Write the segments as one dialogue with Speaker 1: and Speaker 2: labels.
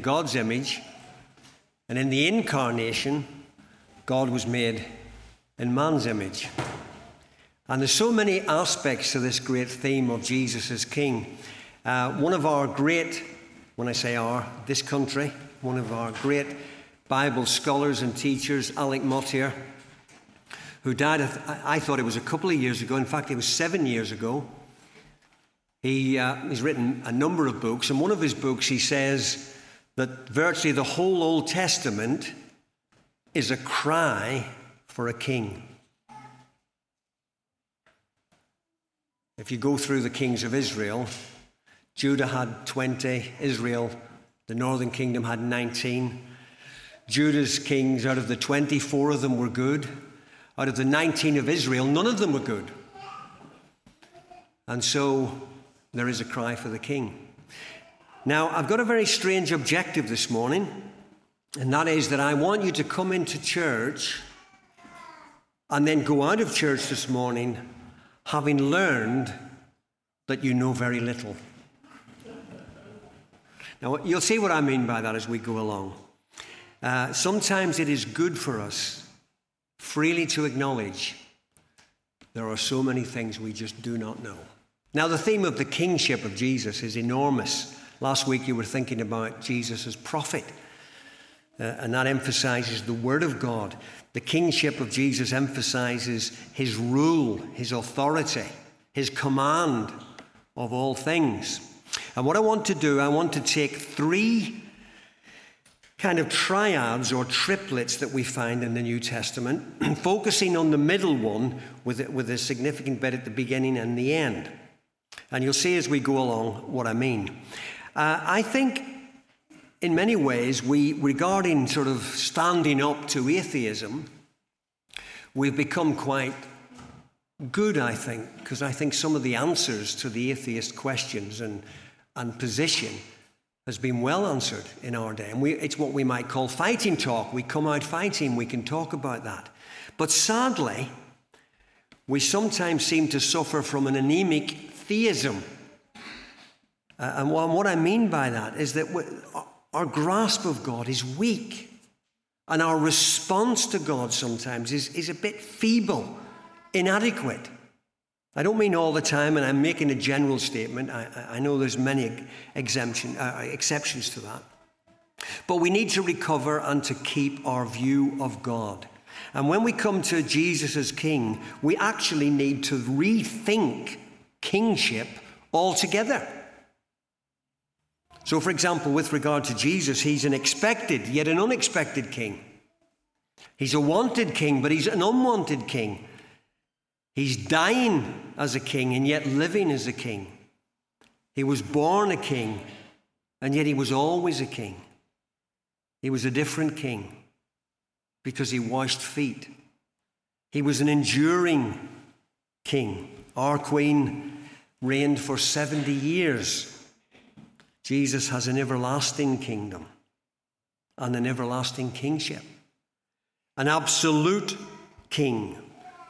Speaker 1: God's image, and in the incarnation, God was made in man's image. And there's so many aspects to this great theme of Jesus as King. Uh, one of our great, when I say our, this country, one of our great Bible scholars and teachers, Alec Motyer, who died, I thought it was a couple of years ago. In fact, it was seven years ago. He, uh, he's written a number of books, and one of his books he says that virtually the whole Old Testament is a cry for a king. If you go through the kings of Israel, Judah had 20, Israel, the northern kingdom, had 19. Judah's kings, out of the 24 of them were good. Out of the 19 of Israel, none of them were good. And so there is a cry for the king. Now, I've got a very strange objective this morning, and that is that I want you to come into church and then go out of church this morning having learned that you know very little. Now, you'll see what I mean by that as we go along. Uh, sometimes it is good for us freely to acknowledge there are so many things we just do not know. Now, the theme of the kingship of Jesus is enormous. Last week you were thinking about Jesus as prophet, uh, and that emphasizes the Word of God. The kingship of Jesus emphasizes his rule, his authority, his command of all things. And what I want to do, I want to take three kind of triads or triplets that we find in the New Testament, focusing on the middle one with, with a significant bit at the beginning and the end. And you'll see as we go along what I mean. Uh, I think in many ways, we, regarding sort of standing up to atheism, we've become quite good, I think, because I think some of the answers to the atheist questions and, and position has been well answered in our day. And we, it's what we might call fighting talk. We come out fighting, we can talk about that. But sadly, we sometimes seem to suffer from an anemic theism. Uh, and what I mean by that is that our grasp of God is weak. And our response to God sometimes is, is a bit feeble, inadequate. I don't mean all the time, and I'm making a general statement. I, I know there's many exemption, uh, exceptions to that. But we need to recover and to keep our view of God. And when we come to Jesus as King, we actually need to rethink kingship altogether. So, for example, with regard to Jesus, he's an expected yet an unexpected king. He's a wanted king, but he's an unwanted king. He's dying as a king and yet living as a king. He was born a king and yet he was always a king. He was a different king because he washed feet. He was an enduring king. Our queen reigned for 70 years. Jesus has an everlasting kingdom and an everlasting kingship. An absolute king,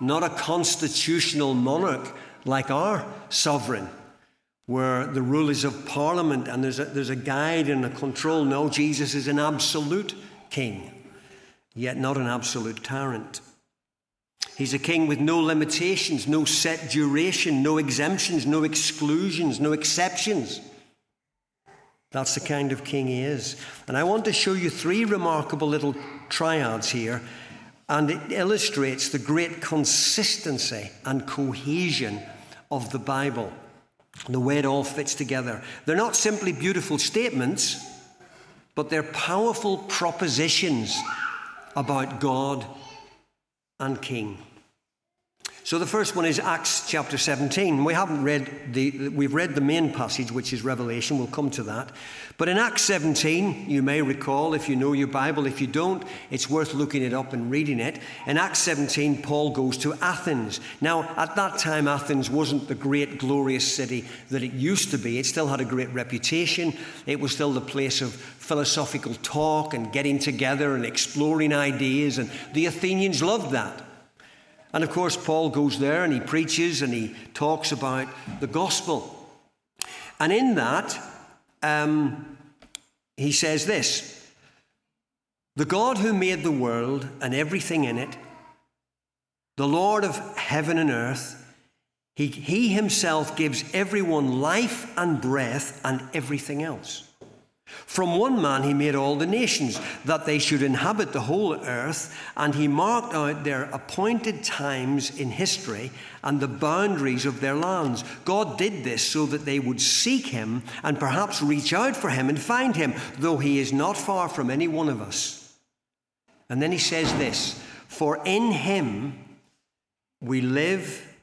Speaker 1: not a constitutional monarch like our sovereign, where the rule is of parliament and there's a, there's a guide and a control. No, Jesus is an absolute king, yet not an absolute tyrant. He's a king with no limitations, no set duration, no exemptions, no exclusions, no exceptions. That's the kind of king he is. And I want to show you three remarkable little triads here, and it illustrates the great consistency and cohesion of the Bible, the way it all fits together. They're not simply beautiful statements, but they're powerful propositions about God and King. So the first one is Acts chapter 17. We haven't read the, we've read the main passage, which is Revelation. We'll come to that. But in Acts 17, you may recall, if you know your Bible, if you don't, it's worth looking it up and reading it. In Acts 17, Paul goes to Athens. Now, at that time, Athens wasn't the great, glorious city that it used to be. It still had a great reputation. It was still the place of philosophical talk and getting together and exploring ideas, and the Athenians loved that. And of course, Paul goes there and he preaches and he talks about the gospel. And in that, um, he says this The God who made the world and everything in it, the Lord of heaven and earth, he, he himself gives everyone life and breath and everything else. From one man he made all the nations, that they should inhabit the whole earth, and he marked out their appointed times in history and the boundaries of their lands. God did this so that they would seek him and perhaps reach out for him and find him, though he is not far from any one of us. And then he says this For in him we live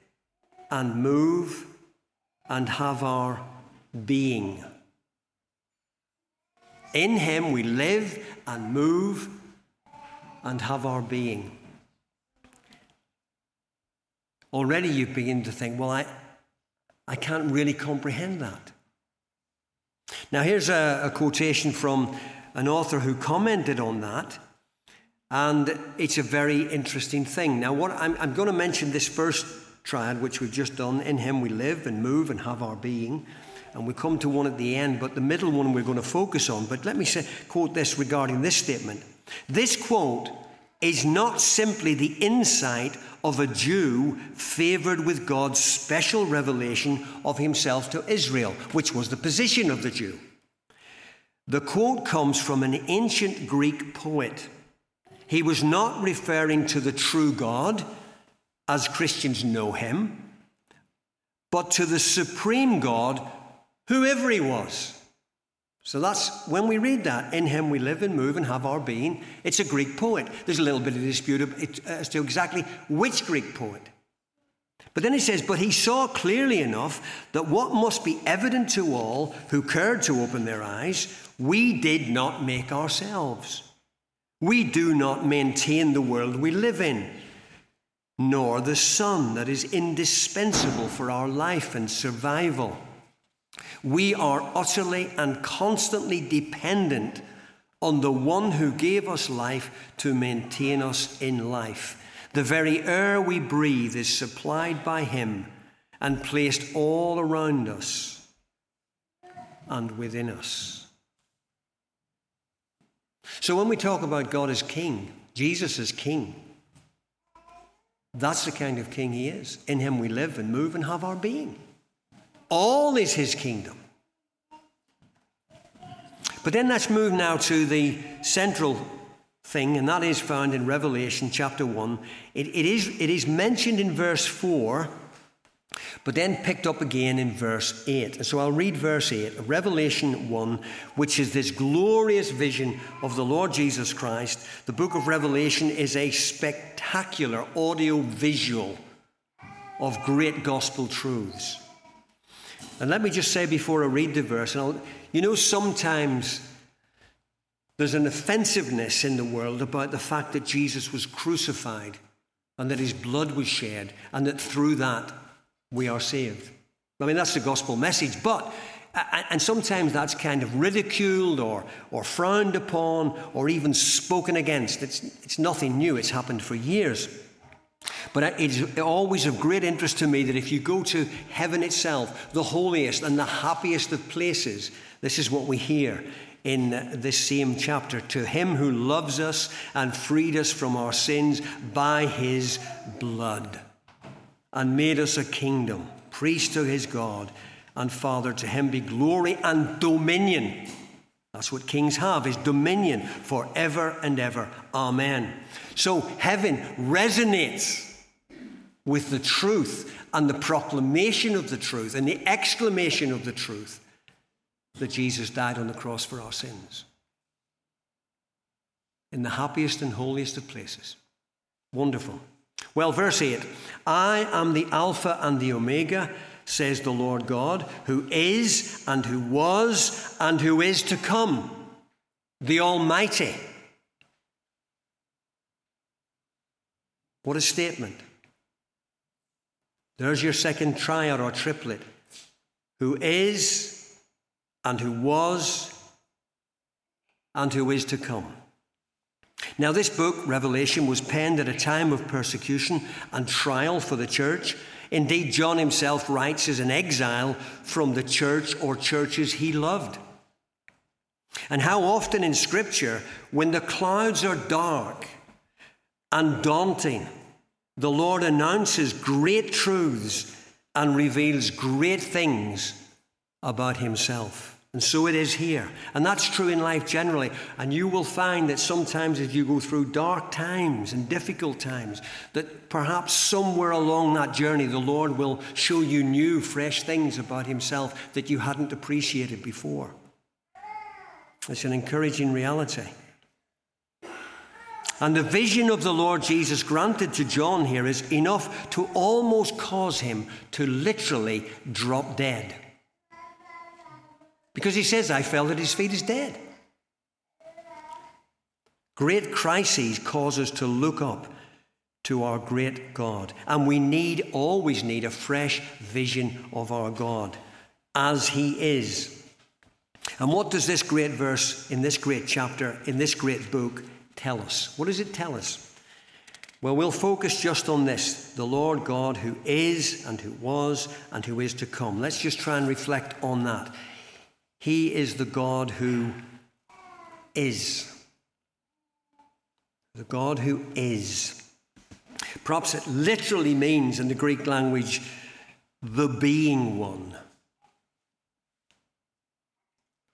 Speaker 1: and move and have our being. In him we live and move and have our being. Already you begin to think, well, I, I can't really comprehend that. Now, here's a, a quotation from an author who commented on that, and it's a very interesting thing. Now, what I'm, I'm going to mention this first triad, which we've just done in Him we live and move and have our being and we come to one at the end, but the middle one we're going to focus on. But let me say, quote this regarding this statement. This quote is not simply the insight of a Jew favored with God's special revelation of himself to Israel, which was the position of the Jew. The quote comes from an ancient Greek poet. He was not referring to the true God, as Christians know him, but to the supreme God whoever he was. So that's when we read that, in him we live and move and have our being. It's a Greek poet. There's a little bit of dispute uh, as to exactly which Greek poet. But then he says, But he saw clearly enough that what must be evident to all who cared to open their eyes, we did not make ourselves. We do not maintain the world we live in, nor the sun that is indispensable for our life and survival. We are utterly and constantly dependent on the one who gave us life to maintain us in life. The very air we breathe is supplied by him and placed all around us and within us. So when we talk about God as King, Jesus as King, that's the kind of King he is. In him we live and move and have our being. All is his kingdom. But then let's move now to the central thing, and that is found in Revelation chapter 1. It, it, is, it is mentioned in verse 4, but then picked up again in verse 8. And so I'll read verse 8 of Revelation 1, which is this glorious vision of the Lord Jesus Christ. The book of Revelation is a spectacular audio visual of great gospel truths. And let me just say before I read the verse, and I'll, you know, sometimes there's an offensiveness in the world about the fact that Jesus was crucified and that his blood was shed and that through that we are saved. I mean, that's the gospel message, but and sometimes that's kind of ridiculed or, or frowned upon or even spoken against. It's, it's nothing new, it's happened for years. But it is always of great interest to me that if you go to heaven itself, the holiest and the happiest of places, this is what we hear in this same chapter. To him who loves us and freed us from our sins by his blood and made us a kingdom, priest to his God and Father. To him be glory and dominion. That's what kings have, is dominion forever and ever. Amen. So heaven resonates with the truth and the proclamation of the truth and the exclamation of the truth that Jesus died on the cross for our sins. In the happiest and holiest of places. Wonderful. Well, verse 8 I am the Alpha and the Omega, says the Lord God, who is and who was and who is to come, the Almighty. What a statement. There's your second triad or triplet who is and who was and who is to come. Now, this book, Revelation, was penned at a time of persecution and trial for the church. Indeed, John himself writes as an exile from the church or churches he loved. And how often in Scripture, when the clouds are dark and daunting, the Lord announces great truths and reveals great things about Himself. And so it is here. And that's true in life generally. And you will find that sometimes as you go through dark times and difficult times, that perhaps somewhere along that journey, the Lord will show you new, fresh things about Himself that you hadn't appreciated before. It's an encouraging reality. And the vision of the Lord Jesus granted to John here is enough to almost cause him to literally drop dead. Because he says, I fell at his feet as dead. Great crises cause us to look up to our great God. And we need, always need, a fresh vision of our God as he is. And what does this great verse in this great chapter, in this great book, tell us? What does it tell us? Well, we'll focus just on this the Lord God who is and who was and who is to come. Let's just try and reflect on that. He is the God who is. The God who is. Perhaps it literally means in the Greek language, the being one.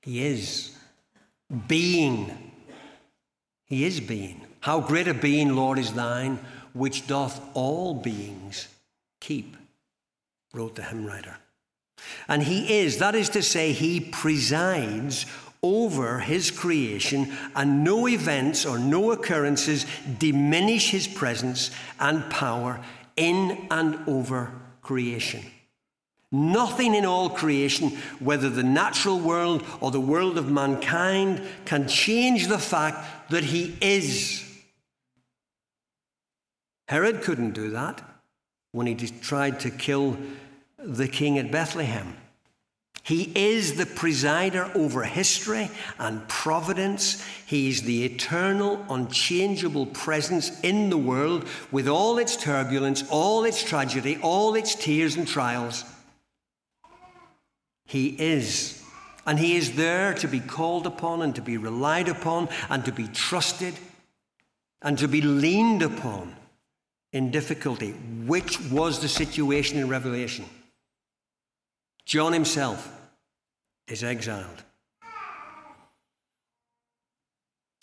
Speaker 1: He is. Being. He is being. How great a being, Lord, is thine, which doth all beings keep, wrote the hymn writer. And he is, that is to say, he presides over his creation, and no events or no occurrences diminish his presence and power in and over creation. Nothing in all creation, whether the natural world or the world of mankind, can change the fact that he is. Herod couldn't do that when he tried to kill the king at Bethlehem. He is the presider over history and providence. He is the eternal, unchangeable presence in the world with all its turbulence, all its tragedy, all its tears and trials. He is. And He is there to be called upon and to be relied upon and to be trusted and to be leaned upon in difficulty, which was the situation in Revelation. John himself is exiled.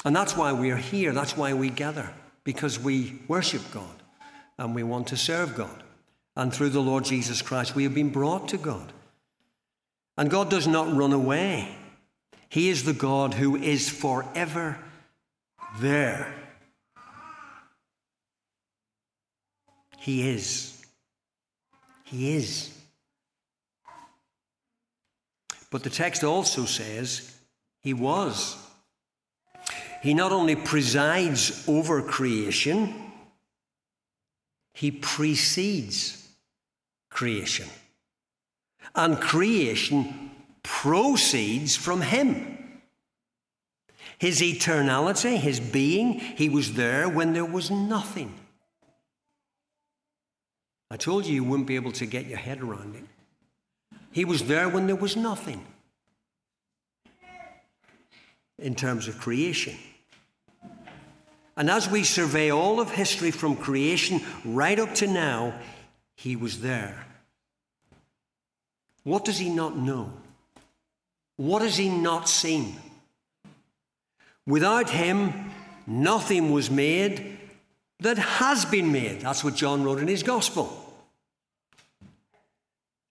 Speaker 1: And that's why we are here. That's why we gather, because we worship God and we want to serve God. And through the Lord Jesus Christ, we have been brought to God. And God does not run away, He is the God who is forever there. He is. He is. But the text also says he was. He not only presides over creation, he precedes creation. And creation proceeds from him. His eternality, his being, he was there when there was nothing. I told you you wouldn't be able to get your head around it. He was there when there was nothing in terms of creation. And as we survey all of history from creation right up to now, he was there. What does he not know? What has he not seen? Without him, nothing was made that has been made. That's what John wrote in his gospel.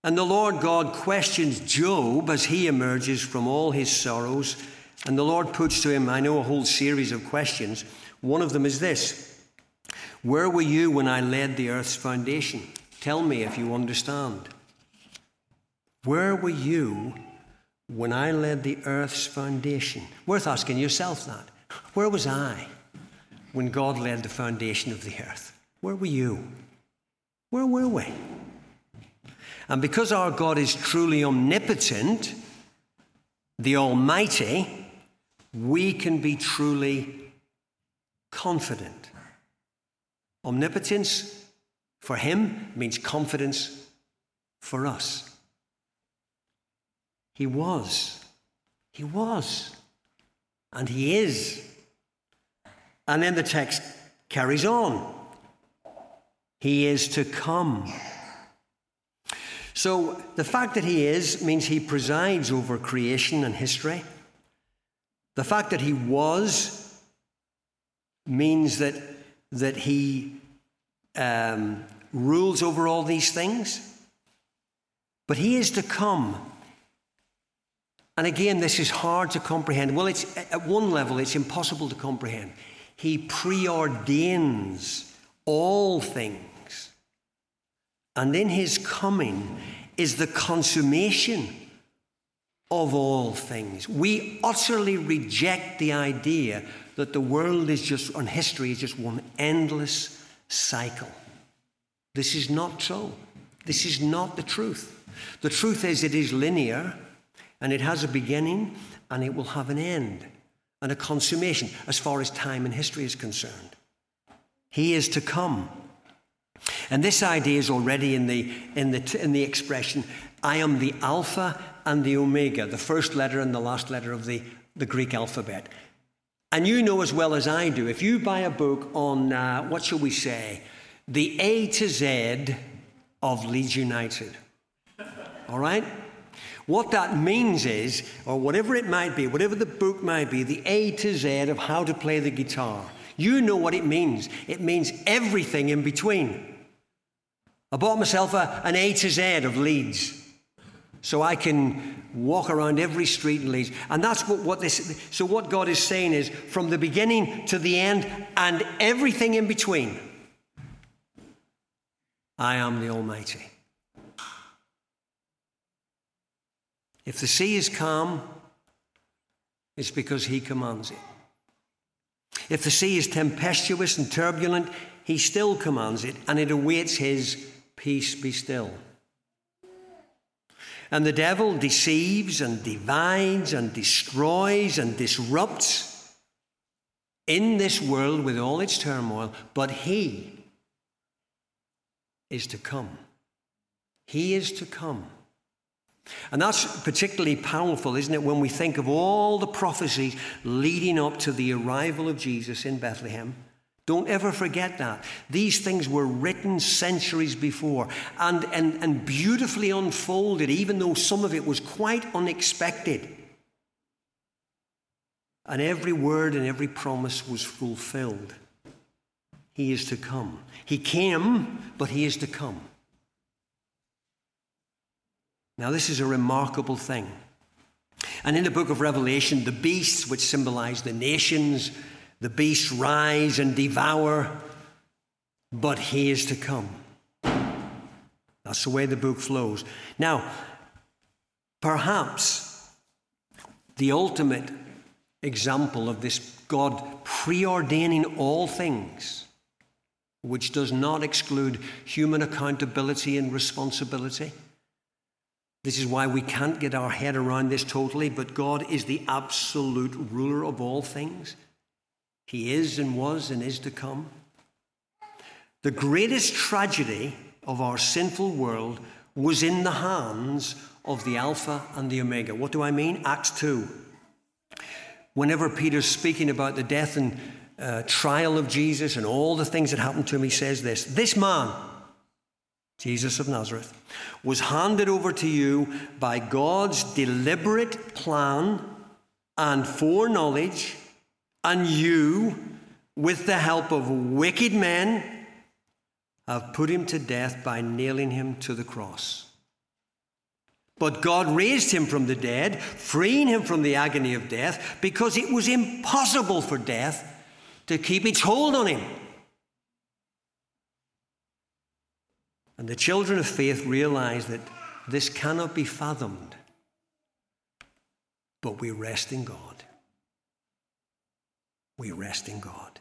Speaker 1: And the Lord God questions Job as he emerges from all his sorrows. And the Lord puts to him, I know, a whole series of questions. One of them is this Where were you when I laid the earth's foundation? Tell me if you understand. Where were you when I laid the earth's foundation? Worth asking yourself that. Where was I when God laid the foundation of the earth? Where were you? Where were we? And because our God is truly omnipotent, the Almighty, we can be truly confident. Omnipotence for Him means confidence for us. He was. He was. And he is. And then the text carries on. He is to come. So the fact that he is means he presides over creation and history. The fact that he was means that, that he um, rules over all these things. But he is to come. And again, this is hard to comprehend. Well, it's, at one level, it's impossible to comprehend. He preordains all things. And in his coming is the consummation of all things. We utterly reject the idea that the world is just, and history is just one endless cycle. This is not so. This is not the truth. The truth is, it is linear and it has a beginning and it will have an end and a consummation as far as time and history is concerned. He is to come. And this idea is already in the, in the, in the expression, I am the Alpha and the Omega, the first letter and the last letter of the, the Greek alphabet. And you know as well as I do, if you buy a book on, uh, what shall we say, the A to Z of Leeds United, all right? What that means is, or whatever it might be, whatever the book might be, the A to Z of how to play the guitar. You know what it means. It means everything in between. I bought myself a, an A to Z of Leeds so I can walk around every street in Leeds. And that's what, what this, so what God is saying is from the beginning to the end and everything in between, I am the Almighty. If the sea is calm, it's because He commands it. If the sea is tempestuous and turbulent, He still commands it, and it awaits His peace be still. And the devil deceives and divides and destroys and disrupts in this world with all its turmoil, but He is to come. He is to come. And that's particularly powerful, isn't it, when we think of all the prophecies leading up to the arrival of Jesus in Bethlehem? Don't ever forget that. These things were written centuries before and, and, and beautifully unfolded, even though some of it was quite unexpected. And every word and every promise was fulfilled. He is to come. He came, but he is to come. Now, this is a remarkable thing. And in the book of Revelation, the beasts, which symbolize the nations, the beasts rise and devour, but he is to come. That's the way the book flows. Now, perhaps the ultimate example of this God preordaining all things, which does not exclude human accountability and responsibility. This is why we can't get our head around this totally, but God is the absolute ruler of all things. He is and was and is to come. The greatest tragedy of our sinful world was in the hands of the Alpha and the Omega. What do I mean? Acts 2. Whenever Peter's speaking about the death and uh, trial of Jesus and all the things that happened to him, he says this This man, Jesus of Nazareth, was handed over to you by God's deliberate plan and foreknowledge and you, with the help of wicked men, have put him to death by nailing him to the cross. But God raised him from the dead, freeing him from the agony of death, because it was impossible for death to keep its hold on him. And the children of faith realize that this cannot be fathomed, but we rest in God we rest in God.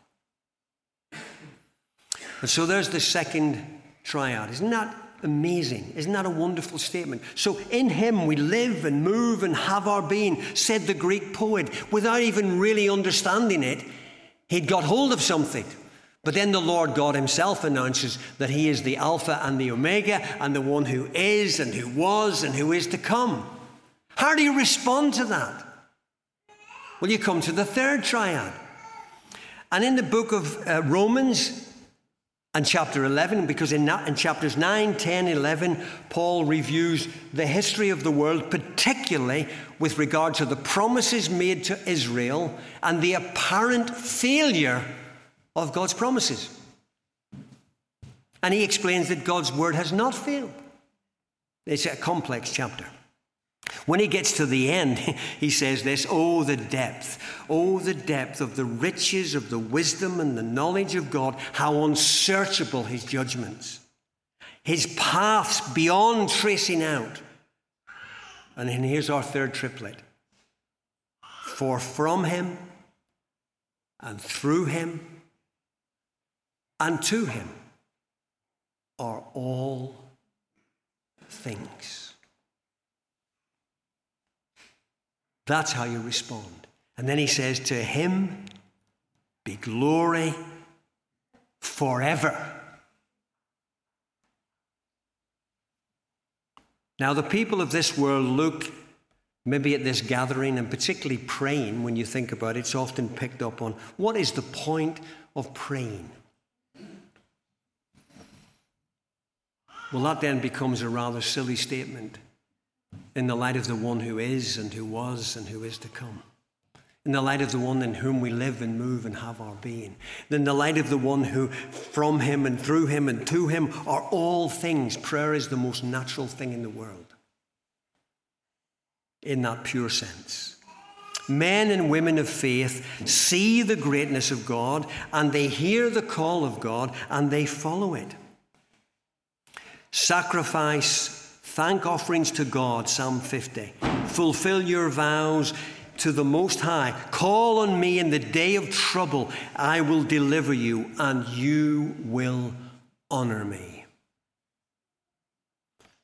Speaker 1: And so there's the second triad. Isn't that amazing? Isn't that a wonderful statement? So in Him we live and move and have our being, said the Greek poet, without even really understanding it. He'd got hold of something. But then the Lord God Himself announces that He is the Alpha and the Omega and the one who is and who was and who is to come. How do you respond to that? Well, you come to the third triad. And in the book of uh, Romans and chapter 11, because in, in chapters 9, 10, 11, Paul reviews the history of the world, particularly with regard to the promises made to Israel and the apparent failure of God's promises. And he explains that God's word has not failed. It's a complex chapter. When he gets to the end, he says this Oh, the depth, oh, the depth of the riches of the wisdom and the knowledge of God, how unsearchable his judgments, his paths beyond tracing out. And then here's our third triplet For from him and through him and to him are all things. That's how you respond. And then he says, To him be glory forever. Now, the people of this world look maybe at this gathering and particularly praying, when you think about it, it's often picked up on what is the point of praying? Well, that then becomes a rather silly statement in the light of the one who is and who was and who is to come. In the light of the one in whom we live and move and have our being. In the light of the one who, from him and through him and to him, are all things. Prayer is the most natural thing in the world. In that pure sense. Men and women of faith see the greatness of God and they hear the call of God and they follow it. Sacrifice thank offerings to God, Psalm 50. Fulfill your vows to the Most High. Call on me in the day of trouble. I will deliver you, and you will honor me.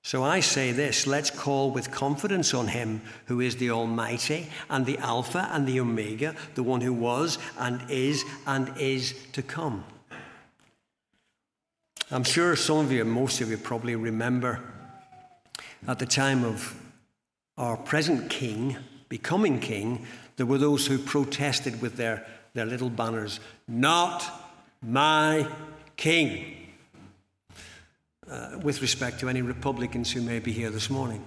Speaker 1: So I say this let's call with confidence on Him who is the Almighty and the Alpha and the Omega, the one who was and is and is to come. I'm sure some of you, most of you, probably remember at the time of our present king becoming king, there were those who protested with their, their little banners, Not my king, uh, with respect to any Republicans who may be here this morning.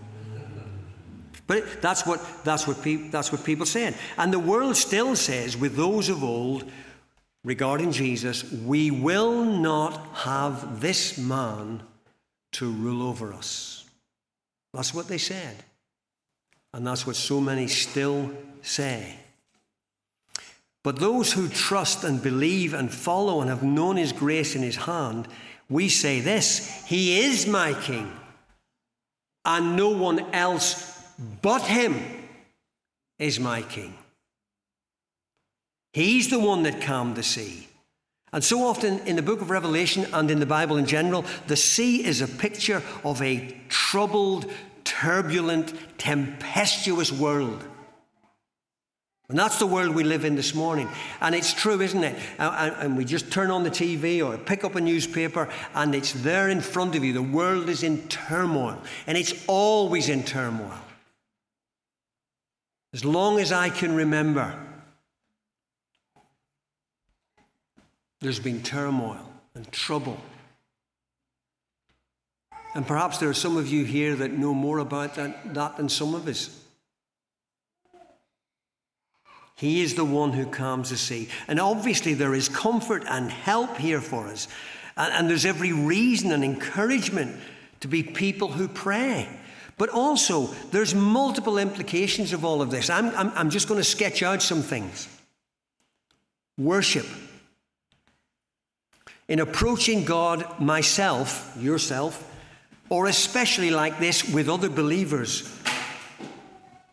Speaker 1: But that's what, that's, what pe- that's what people said. And the world still says, with those of old, regarding Jesus, we will not have this man to rule over us. That's what they said. And that's what so many still say. But those who trust and believe and follow and have known his grace in his hand, we say this He is my king, and no one else but him is my king. He's the one that calmed the sea. And so often in the book of Revelation and in the Bible in general, the sea is a picture of a troubled, turbulent, tempestuous world. And that's the world we live in this morning. And it's true, isn't it? And we just turn on the TV or pick up a newspaper and it's there in front of you. The world is in turmoil. And it's always in turmoil. As long as I can remember, There's been turmoil and trouble. And perhaps there are some of you here that know more about that, that than some of us. He is the one who calms the sea. And obviously, there is comfort and help here for us. And, and there's every reason and encouragement to be people who pray. But also, there's multiple implications of all of this. I'm, I'm, I'm just going to sketch out some things. Worship in approaching God myself, yourself, or especially like this with other believers,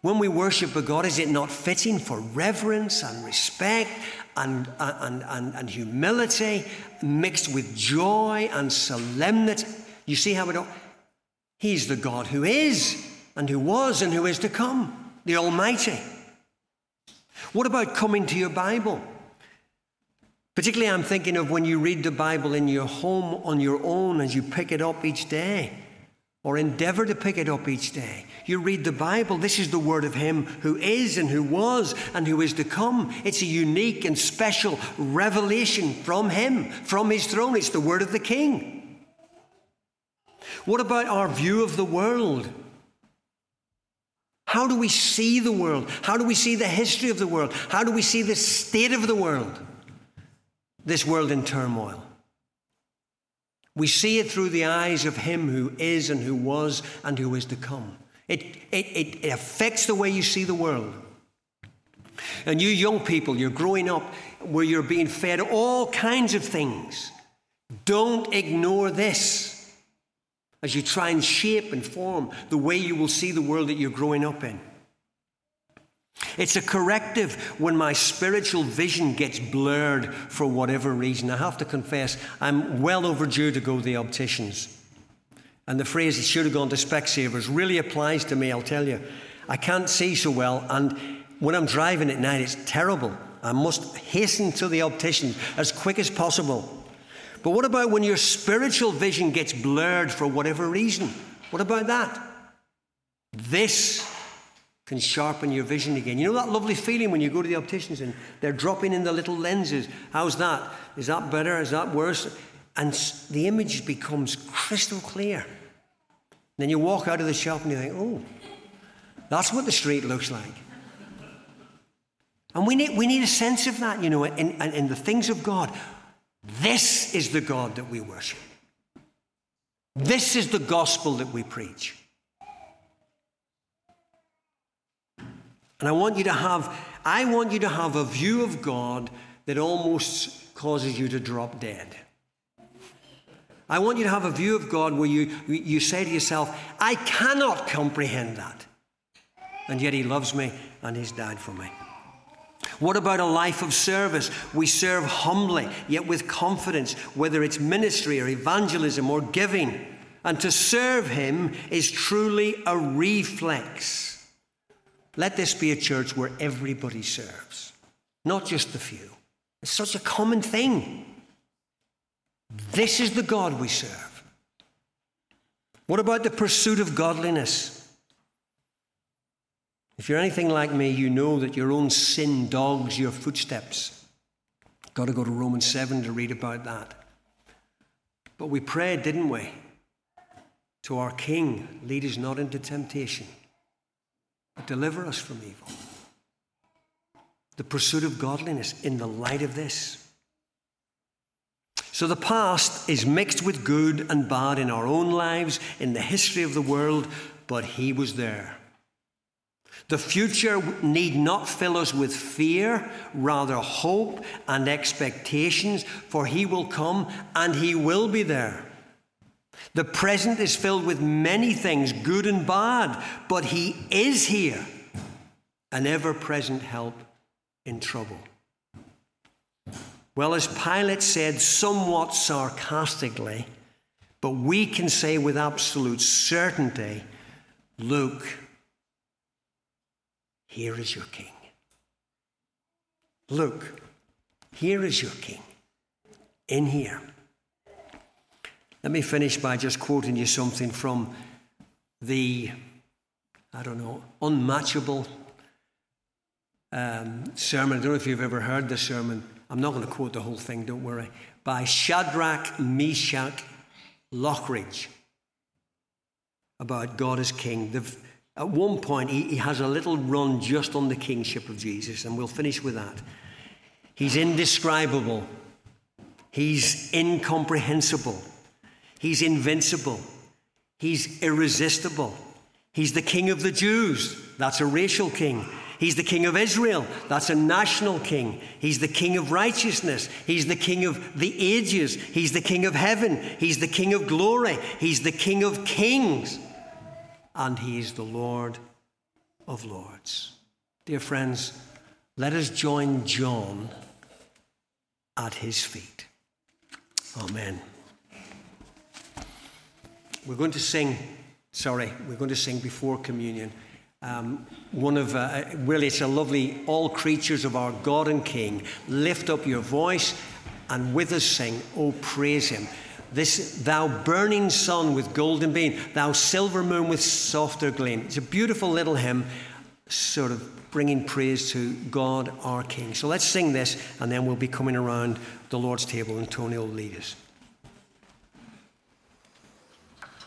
Speaker 1: when we worship a God, is it not fitting for reverence and respect and, and, and, and humility mixed with joy and solemnity? You see how it all. He's the God who is and who was and who is to come, the Almighty. What about coming to your Bible? Particularly, I'm thinking of when you read the Bible in your home on your own as you pick it up each day. or endeavor to pick it up each day. You read the Bible, this is the word of Him who is and who was and who is to come. It's a unique and special revelation from Him, from His throne. It's the word of the King. What about our view of the world? How do we see the world? How do we see the history of the world? How do we see the state of the world? This world in turmoil. We see it through the eyes of Him who is and who was and who is to come. It, it, it affects the way you see the world. And you young people, you're growing up where you're being fed all kinds of things. Don't ignore this as you try and shape and form the way you will see the world that you're growing up in. It's a corrective when my spiritual vision gets blurred for whatever reason. I have to confess, I'm well overdue to go to the opticians. And the phrase, it should have gone to Specsavers, really applies to me, I'll tell you. I can't see so well, and when I'm driving at night, it's terrible. I must hasten to the optician as quick as possible. But what about when your spiritual vision gets blurred for whatever reason? What about that? This can sharpen your vision again. You know that lovely feeling when you go to the opticians and they're dropping in the little lenses? How's that? Is that better? Is that worse? And the image becomes crystal clear. Then you walk out of the shop and you think, oh, that's what the street looks like. And we need, we need a sense of that, you know, in, in, in the things of God. This is the God that we worship. This is the gospel that we preach. And I want you to have, I want you to have a view of God that almost causes you to drop dead. I want you to have a view of God where you, you say to yourself, I cannot comprehend that. And yet He loves me and He's died for me. What about a life of service? We serve humbly, yet with confidence, whether it's ministry or evangelism or giving. And to serve Him is truly a reflex let this be a church where everybody serves, not just the few. It's such a common thing. This is the God we serve. What about the pursuit of godliness? If you're anything like me, you know that your own sin dogs your footsteps. Got to go to Romans 7 to read about that. But we prayed, didn't we? To our King, lead us not into temptation but deliver us from evil. The pursuit of godliness in the light of this. So the past is mixed with good and bad in our own lives, in the history of the world, but He was there. The future need not fill us with fear, rather hope and expectations, for He will come and He will be there. The present is filled with many things, good and bad, but He is here, an ever present help in trouble. Well, as Pilate said somewhat sarcastically, but we can say with absolute certainty Look, here is your king. Look, here is your king. In here. Let me finish by just quoting you something from the, I don't know, unmatchable um, sermon. I don't know if you've ever heard this sermon. I'm not going to quote the whole thing, don't worry. By Shadrach Meshach Lockridge about God as King. The, at one point, he, he has a little run just on the kingship of Jesus, and we'll finish with that. He's indescribable, he's incomprehensible. He's invincible. He's irresistible. He's the king of the Jews. That's a racial king. He's the king of Israel. That's a national king. He's the king of righteousness. He's the king of the ages. He's the king of heaven. He's the king of glory. He's the king of kings. And he's the Lord of lords. Dear friends, let us join John at his feet. Amen. We're going to sing, sorry, we're going to sing before communion. Um, one of, uh, really, it's a lovely, all creatures of our God and King. Lift up your voice and with us sing, Oh, praise Him. This thou burning sun with golden beam, thou silver moon with softer gleam. It's a beautiful little hymn, sort of bringing praise to God our King. So let's sing this, and then we'll be coming around the Lord's table, and Tony will lead us.